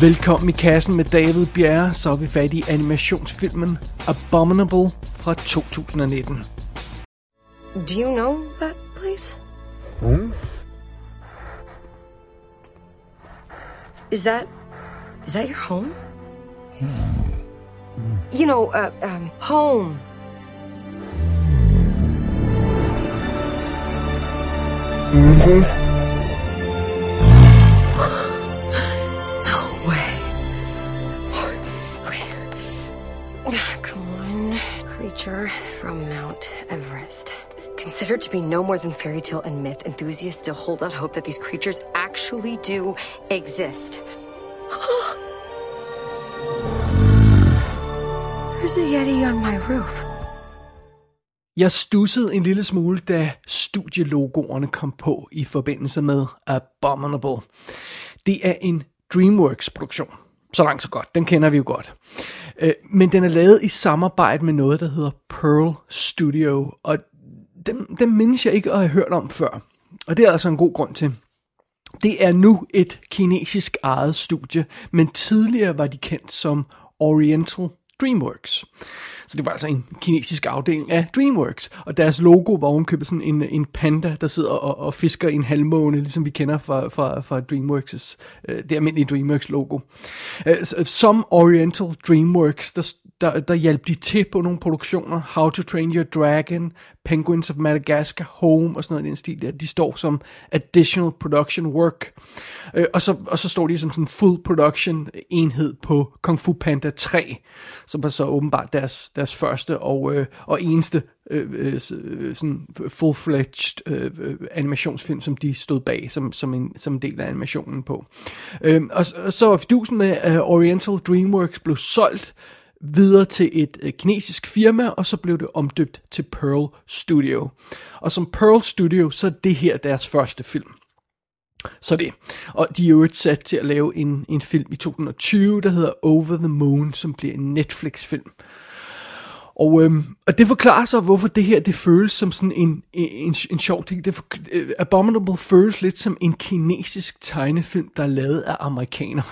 Velkommen i kassen med David Bjerre, så er vi fat i animationsfilmen Abominable fra 2019. Do you know that place? Hmm? Is that is that your home? You know, uh, um, home. no Considered to be no more than fairy tale and myth, enthusiasts still hold out hope that these creatures actually do exist. There's a Yeti on my roof. Jeg stussede en lille smule, da studielogoerne kom på i forbindelse med Abominable. Det er en DreamWorks-produktion. Så langt så godt. Den kender vi jo godt. Øh, men den er lavet i samarbejde med noget, der hedder Pearl Studio. Og dem, dem mindes jeg ikke at have hørt om før. Og det er altså en god grund til. Det er nu et kinesisk eget studie, men tidligere var de kendt som Oriental DreamWorks. Så det var altså en kinesisk afdeling af DreamWorks, og deres logo var ovenkøbet sådan en, en panda, der sidder og, og fisker i en halvmåne, ligesom vi kender fra, fra, fra DreamWorks' øh, det almindelige DreamWorks logo. Øh, Som Oriental DreamWorks, der, der, der hjalp de til på nogle produktioner, How to Train Your Dragon, Penguins of Madagascar, Home og sådan noget i den stil der. De står som additional production work. Øh, og, så, og så står de som sådan en full production enhed på Kung Fu Panda 3, som var så åbenbart deres, deres første og, øh, og eneste øh, øh, øh, sådan full-fledged øh, animationsfilm, som de stod bag som, som, en, som en del af animationen på. Øh, og, og så var fidusen med, at Oriental DreamWorks blev solgt videre til et øh, kinesisk firma, og så blev det omdøbt til Pearl Studio. Og som Pearl Studio, så er det her deres første film. Så det. Og de er jo et sat til at lave en, en film i 2020, der hedder Over the Moon, som bliver en Netflix-film. Og, øhm, og det forklarer så, hvorfor det her det føles som sådan en, en, en sjov ting. Det for, øh, Abominable føles lidt som en kinesisk tegnefilm, der er lavet af amerikanere.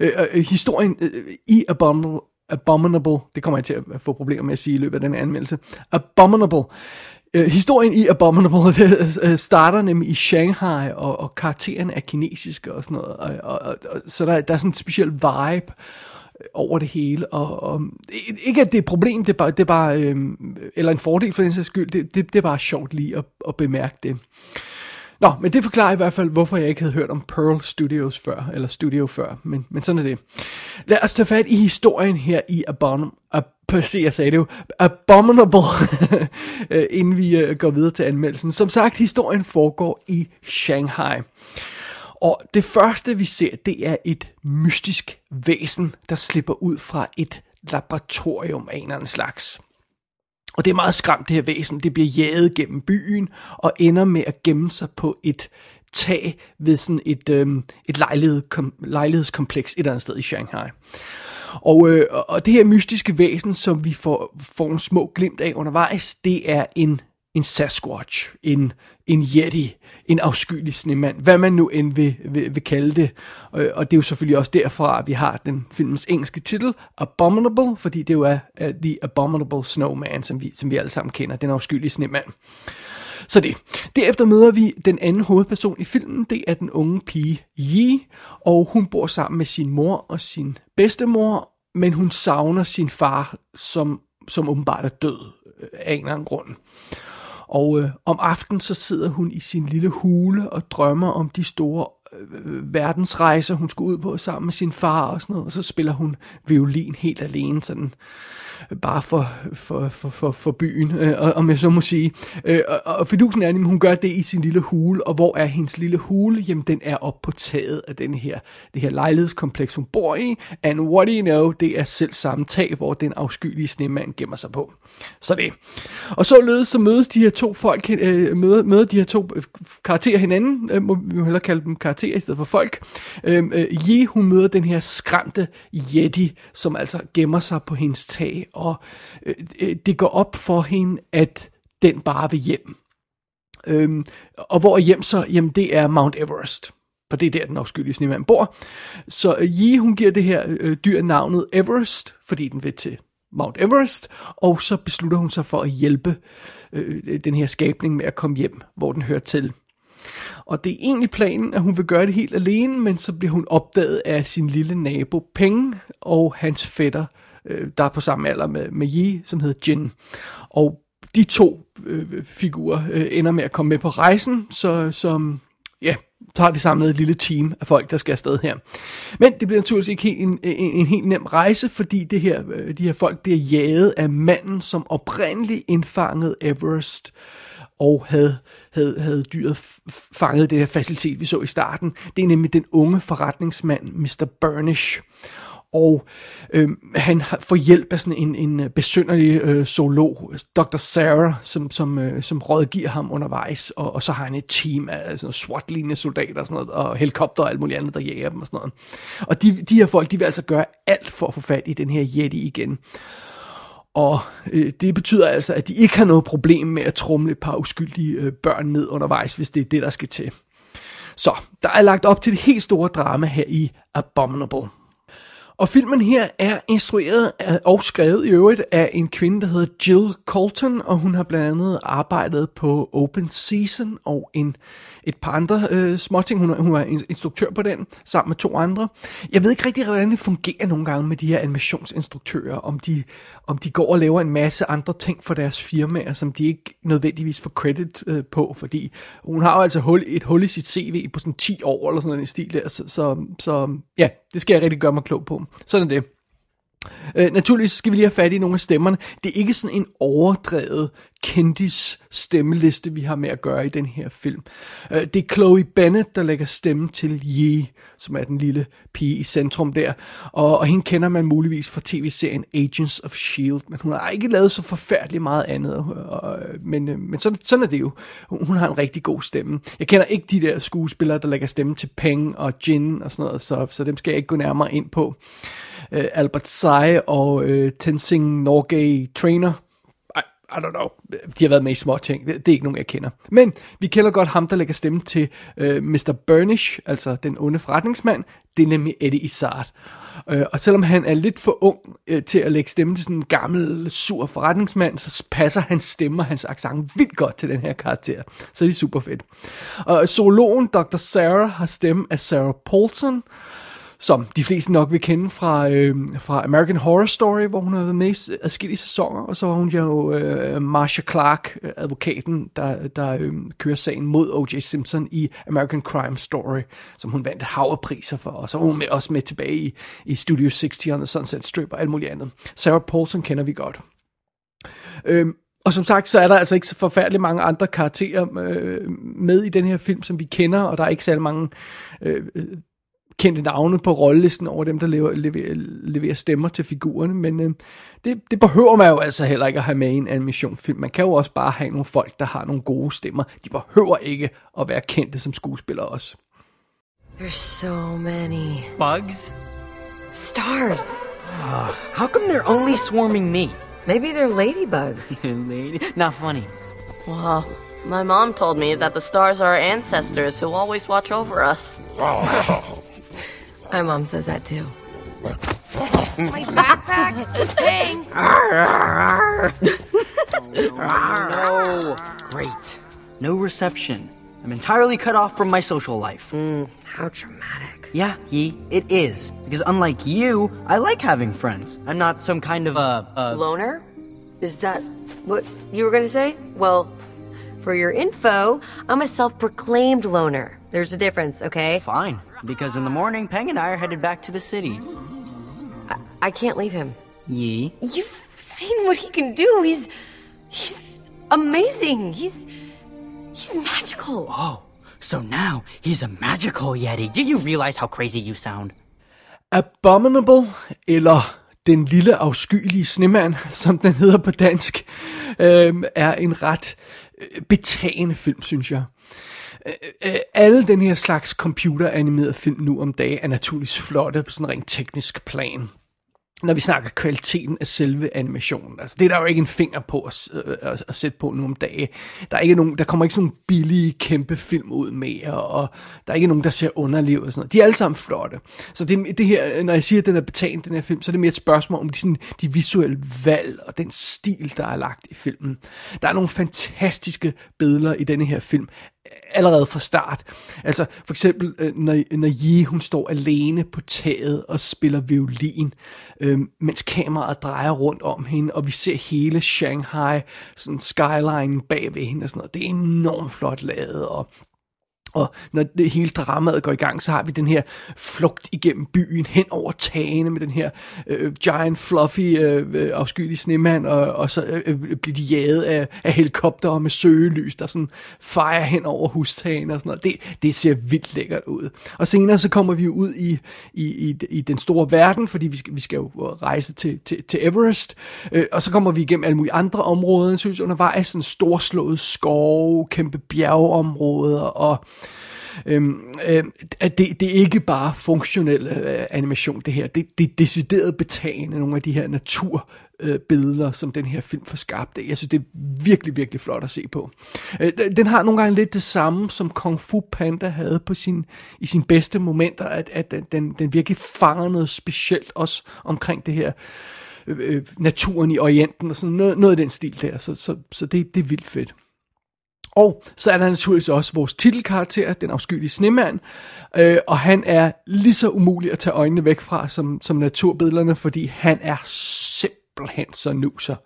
Øh, øh, historien øh, i Abominable, Abominable, det kommer jeg til at få problemer med at sige i løbet af den anmeldelse. Abominable. Øh, historien i Abominable det, øh, starter nemlig i Shanghai, og, og karakteren er kinesisk og sådan noget. Og, og, og, og, så der, der er sådan en speciel vibe over det hele, og, og ikke at det er et problem, det er bare, det er bare øhm, eller en fordel for den sags skyld, det, det, det er bare sjovt lige at, at bemærke det. Nå, men det forklarer i hvert fald, hvorfor jeg ikke havde hørt om Pearl Studios før, eller Studio før, men, men sådan er det. Lad os tage fat i historien her i Abominable, Ab- se, jeg sagde det jo, Abominable, øh, inden vi øh, går videre til anmeldelsen. Som sagt, historien foregår i Shanghai. Og det første vi ser, det er et mystisk væsen, der slipper ud fra et laboratorium af en eller anden slags. Og det er meget skræmt, det her væsen. Det bliver jaget gennem byen og ender med at gemme sig på et tag ved sådan et, øhm, et lejlighed, kom, lejlighedskompleks et eller andet sted i Shanghai. Og, øh, og det her mystiske væsen, som vi får, får en små glimt af undervejs, det er en, en Sasquatch, en, en Yeti, en afskyelig snemand, hvad man nu end vil, vil, vil kalde det. Og, og det er jo selvfølgelig også derfra, at vi har den filmens engelske titel, Abominable, fordi det jo er uh, The Abominable Snowman, som vi, som vi alle sammen kender, den afskyelige snemand. Så det. Derefter møder vi den anden hovedperson i filmen, det er den unge pige Yi, og hun bor sammen med sin mor og sin bedstemor, men hun savner sin far, som, som åbenbart er død øh, af en eller anden grund. Og øh, om aftenen så sidder hun i sin lille hule og drømmer om de store øh, øh verdensrejser, hun skulle ud på sammen med sin far og sådan noget. Og så spiller hun violin helt alene, sådan bare for, for, for, for, for byen, øh, og- om jeg så må sige. Øh, og, og fidusen er, at hun gør det i sin lille hule, og hvor er hendes lille hule? Jamen, den er op på taget af den her, det her lejlighedskompleks, hun bor i. And what do you know, det er selv samme tag, hvor den afskyelige snemand gemmer sig på. Så det. Og således så mødes de her to folk, øh, møder, møder de her to øh, karakterer hinanden, øh, må vi jo hellere kalde dem karakterer i stedet for folk. Øh, øh, Ye, hun møder den her skræmte Yeti, som altså gemmer sig på hendes tag, og øh, det går op for hende, at den bare vil hjem. Øhm, og hvor er hjem så? Jamen det er Mount Everest. For det er der, den afskyldige snemand bor. Så øh, Yi, hun giver det her øh, dyr navnet Everest, fordi den vil til Mount Everest, og så beslutter hun sig for at hjælpe øh, den her skabning med at komme hjem, hvor den hører til. Og det er egentlig planen, at hun vil gøre det helt alene, men så bliver hun opdaget af sin lille nabo Peng og hans fætter, øh, der er på samme alder med, med Yi, som hedder Jin. Og de to øh, figurer øh, ender med at komme med på rejsen, så som ja, så har vi samlet et lille team af folk, der skal afsted her. Men det bliver naturligvis ikke helt en, en, en helt nem rejse, fordi det her, øh, de her folk bliver jaget af manden, som oprindeligt indfangede Everest og havde, havde, havde dyret fanget det her facilitet, vi så i starten. Det er nemlig den unge forretningsmand, Mr. Burnish og øh, han får hjælp af sådan en, en øh, besynderlig øh, zoolog, Dr. Sarah, som, som, øh, som rådgiver ham undervejs, og, og så har han et team af sådan SWAT-lignende soldater og, sådan noget, og helikopter og alt muligt andet, der jager dem og sådan noget. Og de, de her folk, de vil altså gøre alt for at få fat i den her Yeti igen. Og øh, det betyder altså, at de ikke har noget problem med at trumle et par uskyldige øh, børn ned undervejs, hvis det er det, der skal til. Så der er lagt op til det helt store drama her i Abominable. Og filmen her er instrueret og skrevet i øvrigt af en kvinde, der hedder Jill Colton, og hun har blandt andet arbejdet på Open Season og en, et par andre øh, småting. Hun, hun er instruktør på den, sammen med to andre. Jeg ved ikke rigtig, hvordan det fungerer nogle gange med de her animationsinstruktører, om de, om de går og laver en masse andre ting for deres firmaer, som de ikke nødvendigvis får credit øh, på, fordi hun har jo altså hul, et hul i sit CV på sådan 10 år eller sådan en stil der, så, så, så ja, det skal jeg rigtig gøre mig klog på. Sådan er det. Øh, naturligvis skal vi lige have fat i nogle af stemmerne. Det er ikke sådan en overdrevet kendis stemmeliste, vi har med at gøre i den her film. Øh, det er Chloe Bennett, der lægger stemme til Yi, som er den lille pige i centrum der. Og, og hende kender man muligvis fra tv-serien Agents of S.H.I.E.L.D., men hun har ikke lavet så forfærdeligt meget andet. Og, men øh, men sådan, sådan er det jo. Hun har en rigtig god stemme. Jeg kender ikke de der skuespillere, der lægger stemme til Peng og Jin og sådan noget, så, så dem skal jeg ikke gå nærmere ind på øh, Albert Sai og øh, Tenzing Norgay Trainer. I, I don't know. De har været med i små ting. Det, det er ikke nogen, jeg kender. Men vi kender godt ham, der lægger stemme til øh, Mr. Burnish, altså den onde forretningsmand. Det er nemlig Eddie Izzard. Øh, og selvom han er lidt for ung øh, til at lægge stemme til sådan en gammel, sur forretningsmand, så passer hans stemme og hans accent vildt godt til den her karakter. Så det er super fedt. Og zoologen Dr. Sarah har stemme af Sarah Paulson, som de fleste nok vil kende fra, øh, fra American Horror Story, hvor hun har været med i adskillige sæsoner, og så var hun jo øh, Marsha Clark, øh, advokaten, der, der øh, kører sagen mod O.J. Simpson i American Crime Story, som hun vandt hav priser for, og så var hun med, også med tilbage i, i Studio 60 on the Sunset Strip og alt muligt andet. Sarah Paulson kender vi godt. Øh, og som sagt, så er der altså ikke så forfærdeligt mange andre karakterer øh, med i den her film, som vi kender, og der er ikke særlig mange øh, kendte navne på rollelisten over dem, der lever, leverer, leverer stemmer til figurerne, men øh, det, det behøver man jo altså heller ikke at have med i en animationsfilm. Man kan jo også bare have nogle folk, der har nogle gode stemmer. De behøver ikke at være kendte som skuespillere også. There's so many. Bugs? Stars. Uh, how come they're only swarming me? Maybe they're ladybugs. Lady? Not funny. Well, my mom told me that the stars are our ancestors who always watch over us. My mom says that too. My backpack is paying. no. Great. No reception. I'm entirely cut off from my social life. Mm, how dramatic. Yeah, Yi, it is. Because unlike you, I like having friends. I'm not some kind of a. a... Loner? Is that what you were gonna say? Well, for your info, I'm a self proclaimed loner. There's a difference, okay? Fine. Because in the morning, Peng and I are headed back to the city. I, I can't leave him. Yi? You've seen what he can do. He's. He's amazing. He's. He's magical. Oh, so now he's a magical Yeti. Do you realize how crazy you sound? Abominable, eller Den lille afskyelige snemand, som den hedder på dansk, øh, er en ret Øh, betagende film, synes jeg. Øh, øh, alle den her slags computeranimerede film nu om dagen er naturligvis flotte på sådan en rent teknisk plan når vi snakker kvaliteten af selve animationen. Altså, det er der jo ikke en finger på at, at, øh, at, at sætte på nu om dage. Der, er ikke nogen, der kommer ikke sådan nogle billige, kæmpe film ud mere, og der er ikke nogen, der ser underliv og sådan noget. De er alle sammen flotte. Så det, det her, når jeg siger, at den er betalt, den her film, så er det mere et spørgsmål om de, sådan, de visuelle valg og den stil, der er lagt i filmen. Der er nogle fantastiske billeder i denne her film allerede fra start. Altså for eksempel, øh, når, når Yi, hun står alene på taget og spiller violin, øh, mens kameraet drejer rundt om hende, og vi ser hele Shanghai, sådan skyline bag ved hende og sådan noget. Det er enormt flot lavet, og og når det hele dramaet går i gang, så har vi den her flugt igennem byen hen over tagene med den her øh, giant fluffy øh, øh afskyelige snemand, og, og så øh, øh bliver de jaget af, af helikopter med søgelys, der sådan fejrer hen over hustagene og sådan noget. Det, det ser vildt lækkert ud. Og senere så kommer vi ud i, i, i, i den store verden, fordi vi skal, vi skal jo rejse til, til, til Everest, øh, og så kommer vi igennem alle mulige andre områder, synes undervejs, sådan storslået skov, kæmpe bjergeområder, og Øhm, øh, det, det er ikke bare funktionel øh, animation, det her. Det, det er decideret betagende nogle af de her naturbilleder, øh, som den her film får skabt. Jeg synes, det er virkelig, virkelig flot at se på. Øh, den har nogle gange lidt det samme, som Kung Fu Panda havde på sin, i sine bedste momenter, at, at den, den virkelig fanger noget specielt også omkring det her øh, øh naturen i Orienten og sådan noget, noget af den stil der. Så, så, så det, det er vildt fedt. Og så er der naturligvis også vores titelkarakter, den afskyelige snemand, øh, og han er lige så umulig at tage øjnene væk fra som, som naturbillederne, fordi han er simpelthen så nuser.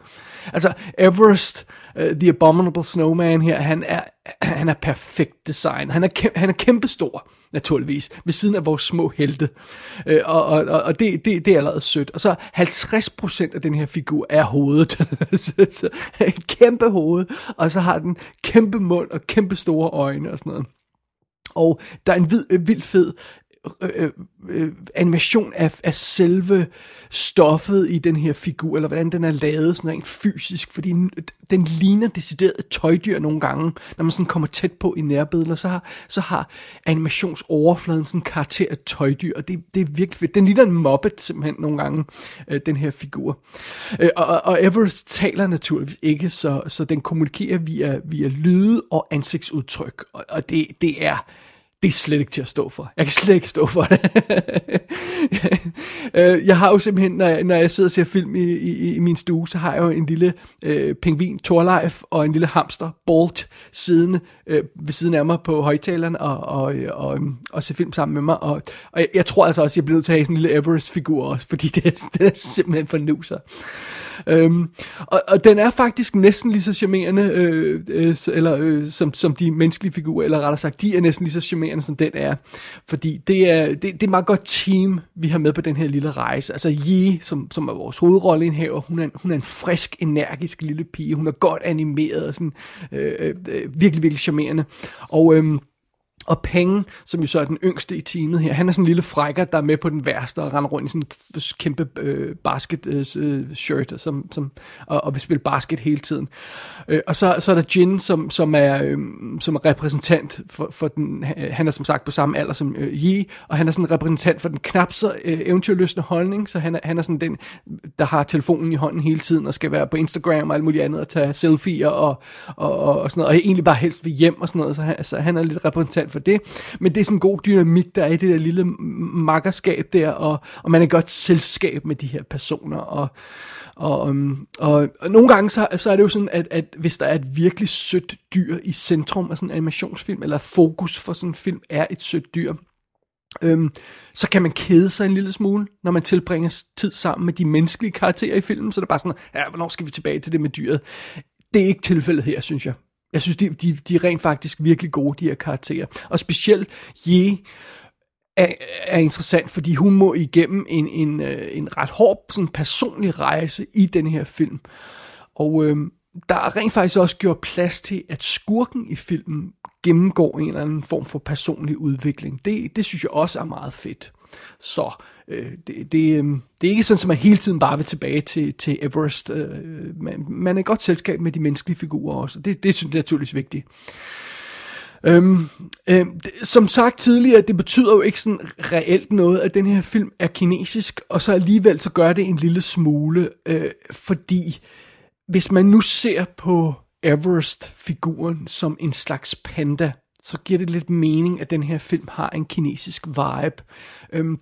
Altså Everest, uh, The Abominable Snowman her, han er, han er perfekt design. Han er, kæm, han er kæmpestor, naturligvis, ved siden af vores små helte. Uh, og og, og det, det, det er allerede sødt. Og så 50% af den her figur er hovedet. så, så, et kæmpe hoved, og så har den kæmpe mund og kæmpe store øjne og sådan noget. Og der er en vid, øh, vild fed Øh, øh, øh, animation af, af selve stoffet i den her figur, eller hvordan den er lavet sådan rent fysisk, fordi den ligner decideret et tøjdyr nogle gange, når man sådan kommer tæt på i nærbilleder, så har, så har animationsoverfladen sådan en karakter af tøjdyr, og det, det er virkelig fedt. Den ligner en mobbet simpelthen nogle gange, øh, den her figur. Øh, og, og Everest taler naturligvis ikke, så, så den kommunikerer via, via lyde og ansigtsudtryk, og, og det, det er det er slet ikke til at stå for. Jeg kan slet ikke stå for det. Øh, jeg har jo simpelthen, når jeg, når jeg sidder og ser film i, i, i min stue, så har jeg jo en lille øh, pingvin, Torleif, og en lille hamster, Bolt, siddende øh, ved siden af mig på højtaleren og, og, og, og, og se film sammen med mig. Og, og jeg, jeg tror altså også, jeg bliver nødt til at have sådan en lille Everest-figur også, fordi det er, det er simpelthen for nuser. Øhm, og, og den er faktisk næsten lige så charmerende, øh, øh, eller, øh, som, som de menneskelige figurer, eller rettere sagt, de er næsten lige så charmerende, som den er. Fordi det er, det, det er et meget godt team, vi har med på den her lille rejse. Altså Yi, som, som er vores hovedrolleindhaver, hun er, hun er en frisk, energisk lille pige. Hun er godt animeret og sådan, øh, øh, øh virkelig, virkelig charmerende. Og... Øh, og Penge, som jo så er den yngste i teamet her, han er sådan en lille frækker, der er med på den værste og render rundt i sådan en kæmpe øh, basket øh, øh, shirt, som, som, og, og vil spille basket hele tiden. Øh, og så, så er der Jin, som, som, er, øh, som er repræsentant for, for den, han er som sagt på samme alder som øh, Yi, og han er sådan en repræsentant for den knap så øh, eventyrløsende holdning, så han er, han er sådan den, der har telefonen i hånden hele tiden, og skal være på Instagram og alt muligt andet, og tage selfies og, og, og, og sådan noget, og egentlig bare helst vil hjem og sådan noget, så han, så han er lidt repræsentant for det. Men det er sådan en god dynamik, der er i det der lille makkerskab der, og, og man er godt selskab med de her personer, og, og, øhm, og, og nogle gange så, så er det jo sådan, at, at hvis der er et virkelig sødt dyr i centrum af sådan en animationsfilm, eller fokus for sådan en film er et sødt dyr, øhm, så kan man kede sig en lille smule, når man tilbringer tid sammen med de menneskelige karakterer i filmen, så det er bare sådan, ja, hvornår skal vi tilbage til det med dyret? Det er ikke tilfældet her, synes jeg. Jeg synes, de, de, de er rent faktisk virkelig gode, de her karakterer. Og specielt Ye er, er interessant, fordi hun må igennem en, en, øh, en ret hård sådan personlig rejse i den her film. Og øh, der er rent faktisk også gjort plads til, at skurken i filmen gennemgår en eller anden form for personlig udvikling. Det, det synes jeg også er meget fedt. Så øh, det, det, øh, det er ikke sådan, at man hele tiden bare vil tilbage til, til Everest. Øh, man, man er et godt selskab med de menneskelige figurer også, det, det synes jeg er naturligvis vigtigt. Øhm, øhm, som sagt tidligere, det betyder jo ikke sådan reelt noget, at den her film er kinesisk, og så alligevel så gør det en lille smule, øh, fordi hvis man nu ser på Everest-figuren som en slags panda, så giver det lidt mening, at den her film har en kinesisk vibe. Øhm,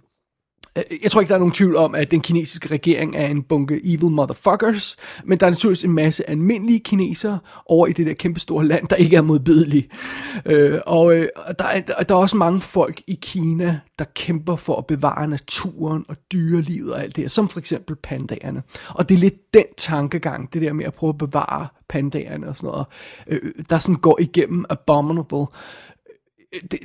Øh, jeg tror ikke, der er nogen tvivl om, at den kinesiske regering er en bunke evil motherfuckers, men der er naturligvis en masse almindelige kinesere over i det der kæmpestore land, der ikke er modbydelige. Øh, og øh, der, er, der er også mange folk i Kina, der kæmper for at bevare naturen og dyrelivet og alt det her, som for eksempel pandaerne. Og det er lidt den tankegang, det der med at prøve at bevare pandaerne og sådan noget, øh, der sådan går igennem Abominable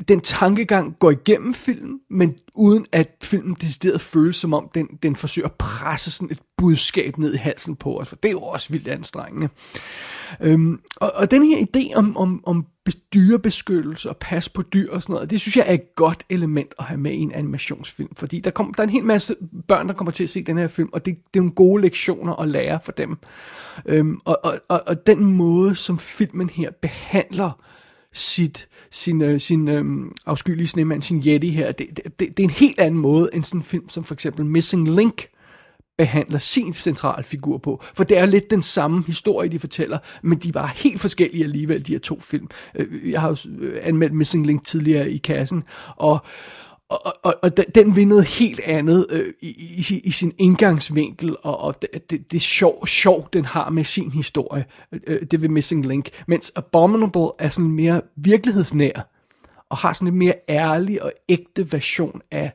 den tankegang går igennem filmen, men uden at filmen decideret føles som om, den, den forsøger at presse sådan et budskab ned i halsen på os, for det er jo også vildt anstrengende. Øhm, og, og den her idé om, om, om dyrebeskyttelse og pas på dyr og sådan noget, det synes jeg er et godt element at have med i en animationsfilm, fordi der, kom, der er en hel masse børn, der kommer til at se den her film, og det, det er nogle gode lektioner at lære for dem. Øhm, og, og, og, og den måde, som filmen her behandler sit, sin, øh, sin øh, afskyelige snemand, sin Yeti her, det, det, det, det er en helt anden måde end sådan en film som for eksempel Missing Link behandler sin centrale figur på. For det er lidt den samme historie, de fortæller, men de var helt forskellige alligevel, de her to film. Øh, jeg har jo øh, anmeldt Missing Link tidligere i kassen, og, og, og, og den vil noget helt andet øh, i, i, i sin indgangsvinkel, og, og det, det, det sjov, sjov, den har med sin historie, øh, øh det vil Missing Link, mens Abominable er sådan mere virkelighedsnær, og har sådan en mere ærlig og ægte version af,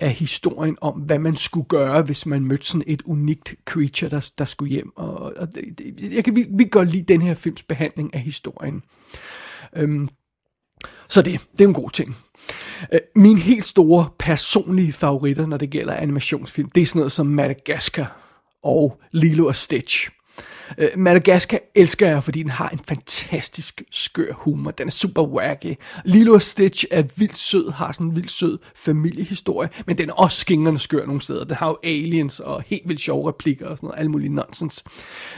af historien om, hvad man skulle gøre, hvis man mødte sådan et unikt creature, der, der skulle hjem. Og, og det, det, jeg kan vi, vi godt lide den her films behandling af historien. Øhm, så det, det er en god ting. Øh, Min helt store personlige favoritter, når det gælder animationsfilm, det er sådan noget som Madagascar og Lilo og Stitch. Uh, elsker jeg, fordi den har en fantastisk skør humor. Den er super wacky. Lilo og Stitch er vildt sød, har sådan en vildt sød familiehistorie, men den er også skingerne skør nogle steder. Den har jo aliens og helt vildt sjove replikker og sådan noget, alt muligt nonsens.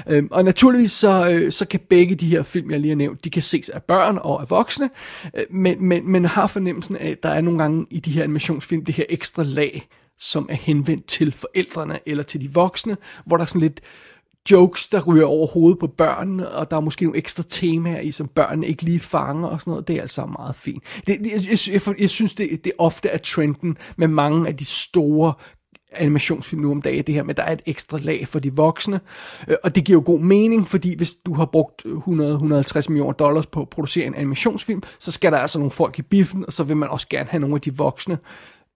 Øh, og naturligvis så, øh, så kan begge de her film, jeg lige har nævnt, de kan ses af børn og af voksne, øh, men, men, men har fornemmelsen af, at der er nogle gange i de her animationsfilm det her ekstra lag, som er henvendt til forældrene eller til de voksne, hvor der er sådan lidt jokes, der ryger over hovedet på børnene, og der er måske nogle ekstra temaer i, som børnene ikke lige fanger og sådan noget. Det er altså meget fint. Det, jeg, jeg, jeg, jeg synes, det, det ofte er trenden med mange af de store animationsfilm nu om dagen, det her med, at der er et ekstra lag for de voksne, øh, og det giver jo god mening, fordi hvis du har brugt 100-150 millioner dollars på at producere en animationsfilm, så skal der altså nogle folk i biffen, og så vil man også gerne have nogle af de voksne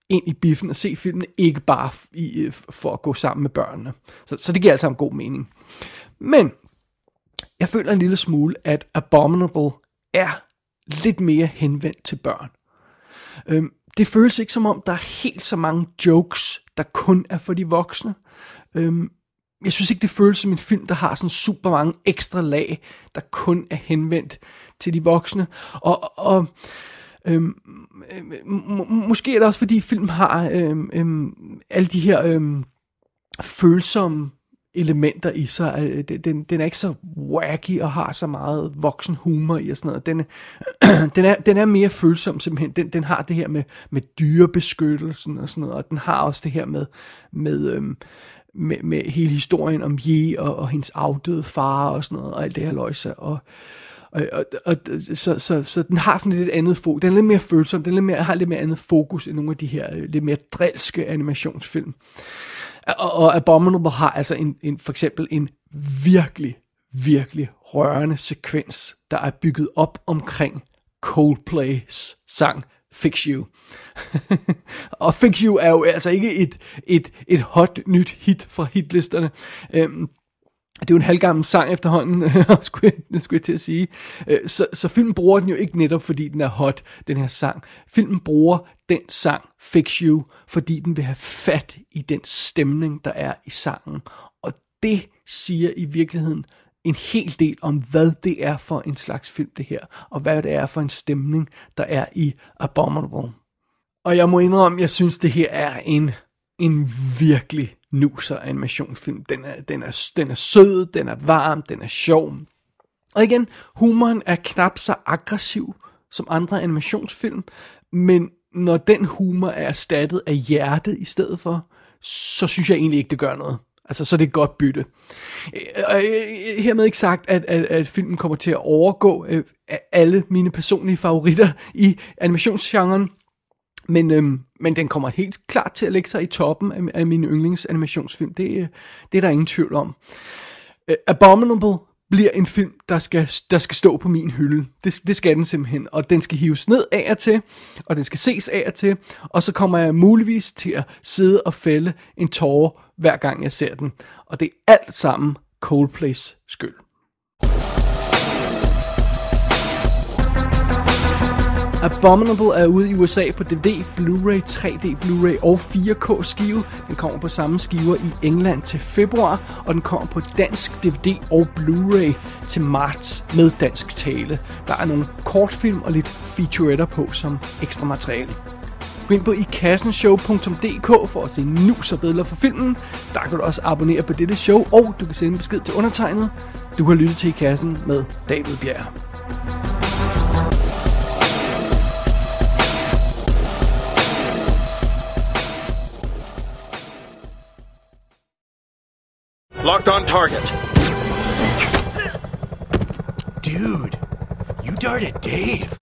ind i biffen og se filmen, ikke bare i, øh, for at gå sammen med børnene. Så, så det giver altså en god mening. Men jeg føler en lille smule, at Abominable er lidt mere henvendt til børn. Øhm, det føles ikke som om, der er helt så mange jokes, der kun er for de voksne. Øhm, jeg synes ikke, det føles som en film, der har sådan super mange ekstra lag, der kun er henvendt til de voksne. Og, og øhm, øhm, øhm måske er det også, fordi film har øhm, øhm, alle de her øhm, følsomme elementer i sig. Øh, den, den er ikke så wacky og har så meget voksen humor i og sådan noget. Den, den, er, den er mere følsom simpelthen. Den, den har det her med, med dyrebeskyttelsen og sådan noget, og den har også det her med, med, øhm, med, med hele historien om Ye og, og hendes afdøde far og sådan noget, og alt det her løjse. Og, og, og, og, så, så, så den har sådan lidt andet fokus. Den er lidt mere følsom, den er lidt mere, har lidt mere andet fokus end nogle af de her øh, lidt mere drilske animationsfilm. Og, og Abominable har altså en, en, for eksempel en virkelig, virkelig rørende sekvens, der er bygget op omkring Coldplays sang Fix You. og Fix You er jo altså ikke et, et, et hot nyt hit fra hitlisterne. Øhm, det er jo en halvgammel sang efterhånden, skulle, jeg, skulle jeg til at sige. Øh, så, så filmen bruger den jo ikke netop, fordi den er hot, den her sang. Filmen bruger den sang, Fix You, fordi den vil have fat i den stemning, der er i sangen. Og det siger i virkeligheden en hel del om, hvad det er for en slags film, det her. Og hvad det er for en stemning, der er i Abominable. Og jeg må indrømme, jeg synes, det her er en, en virkelig nuser animationsfilm. Den er, den, er, den er sød, den er varm, den er sjov. Og igen, humoren er knap så aggressiv som andre animationsfilm, men når den humor er erstattet af hjertet i stedet for, så synes jeg egentlig ikke, det gør noget. Altså, så det er et godt bytte. Øh, øh, hermed ikke sagt, at, at, at filmen kommer til at overgå øh, alle mine personlige favoritter i animationsgenren, men, øhm, men den kommer helt klart til at lægge sig i toppen af, af min yndlingsanimationsfilm. Det, øh, det er der ingen tvivl om. Uh, Abominable bliver en film, der skal, der skal stå på min hylde. Det, det skal den simpelthen. Og den skal hives ned af og til, og den skal ses af og til. Og så kommer jeg muligvis til at sidde og fælde en tårer, hver gang jeg ser den. Og det er alt sammen Coldplays skyld. Abominable er ude i USA på DVD, Blu-ray, 3D Blu-ray og 4K skive. Den kommer på samme skiver i England til februar, og den kommer på dansk DVD og Blu-ray til marts med dansk tale. Der er nogle kortfilm og lidt featuretter på som ekstra materiale. Gå ind på ikassenshow.dk for at se nus og billeder for filmen. Der kan du også abonnere på dette show, og du kan sende besked til undertegnet. Du har lyttet til I Kassen med David Bjerg. Locked on target. Dude, you darted Dave.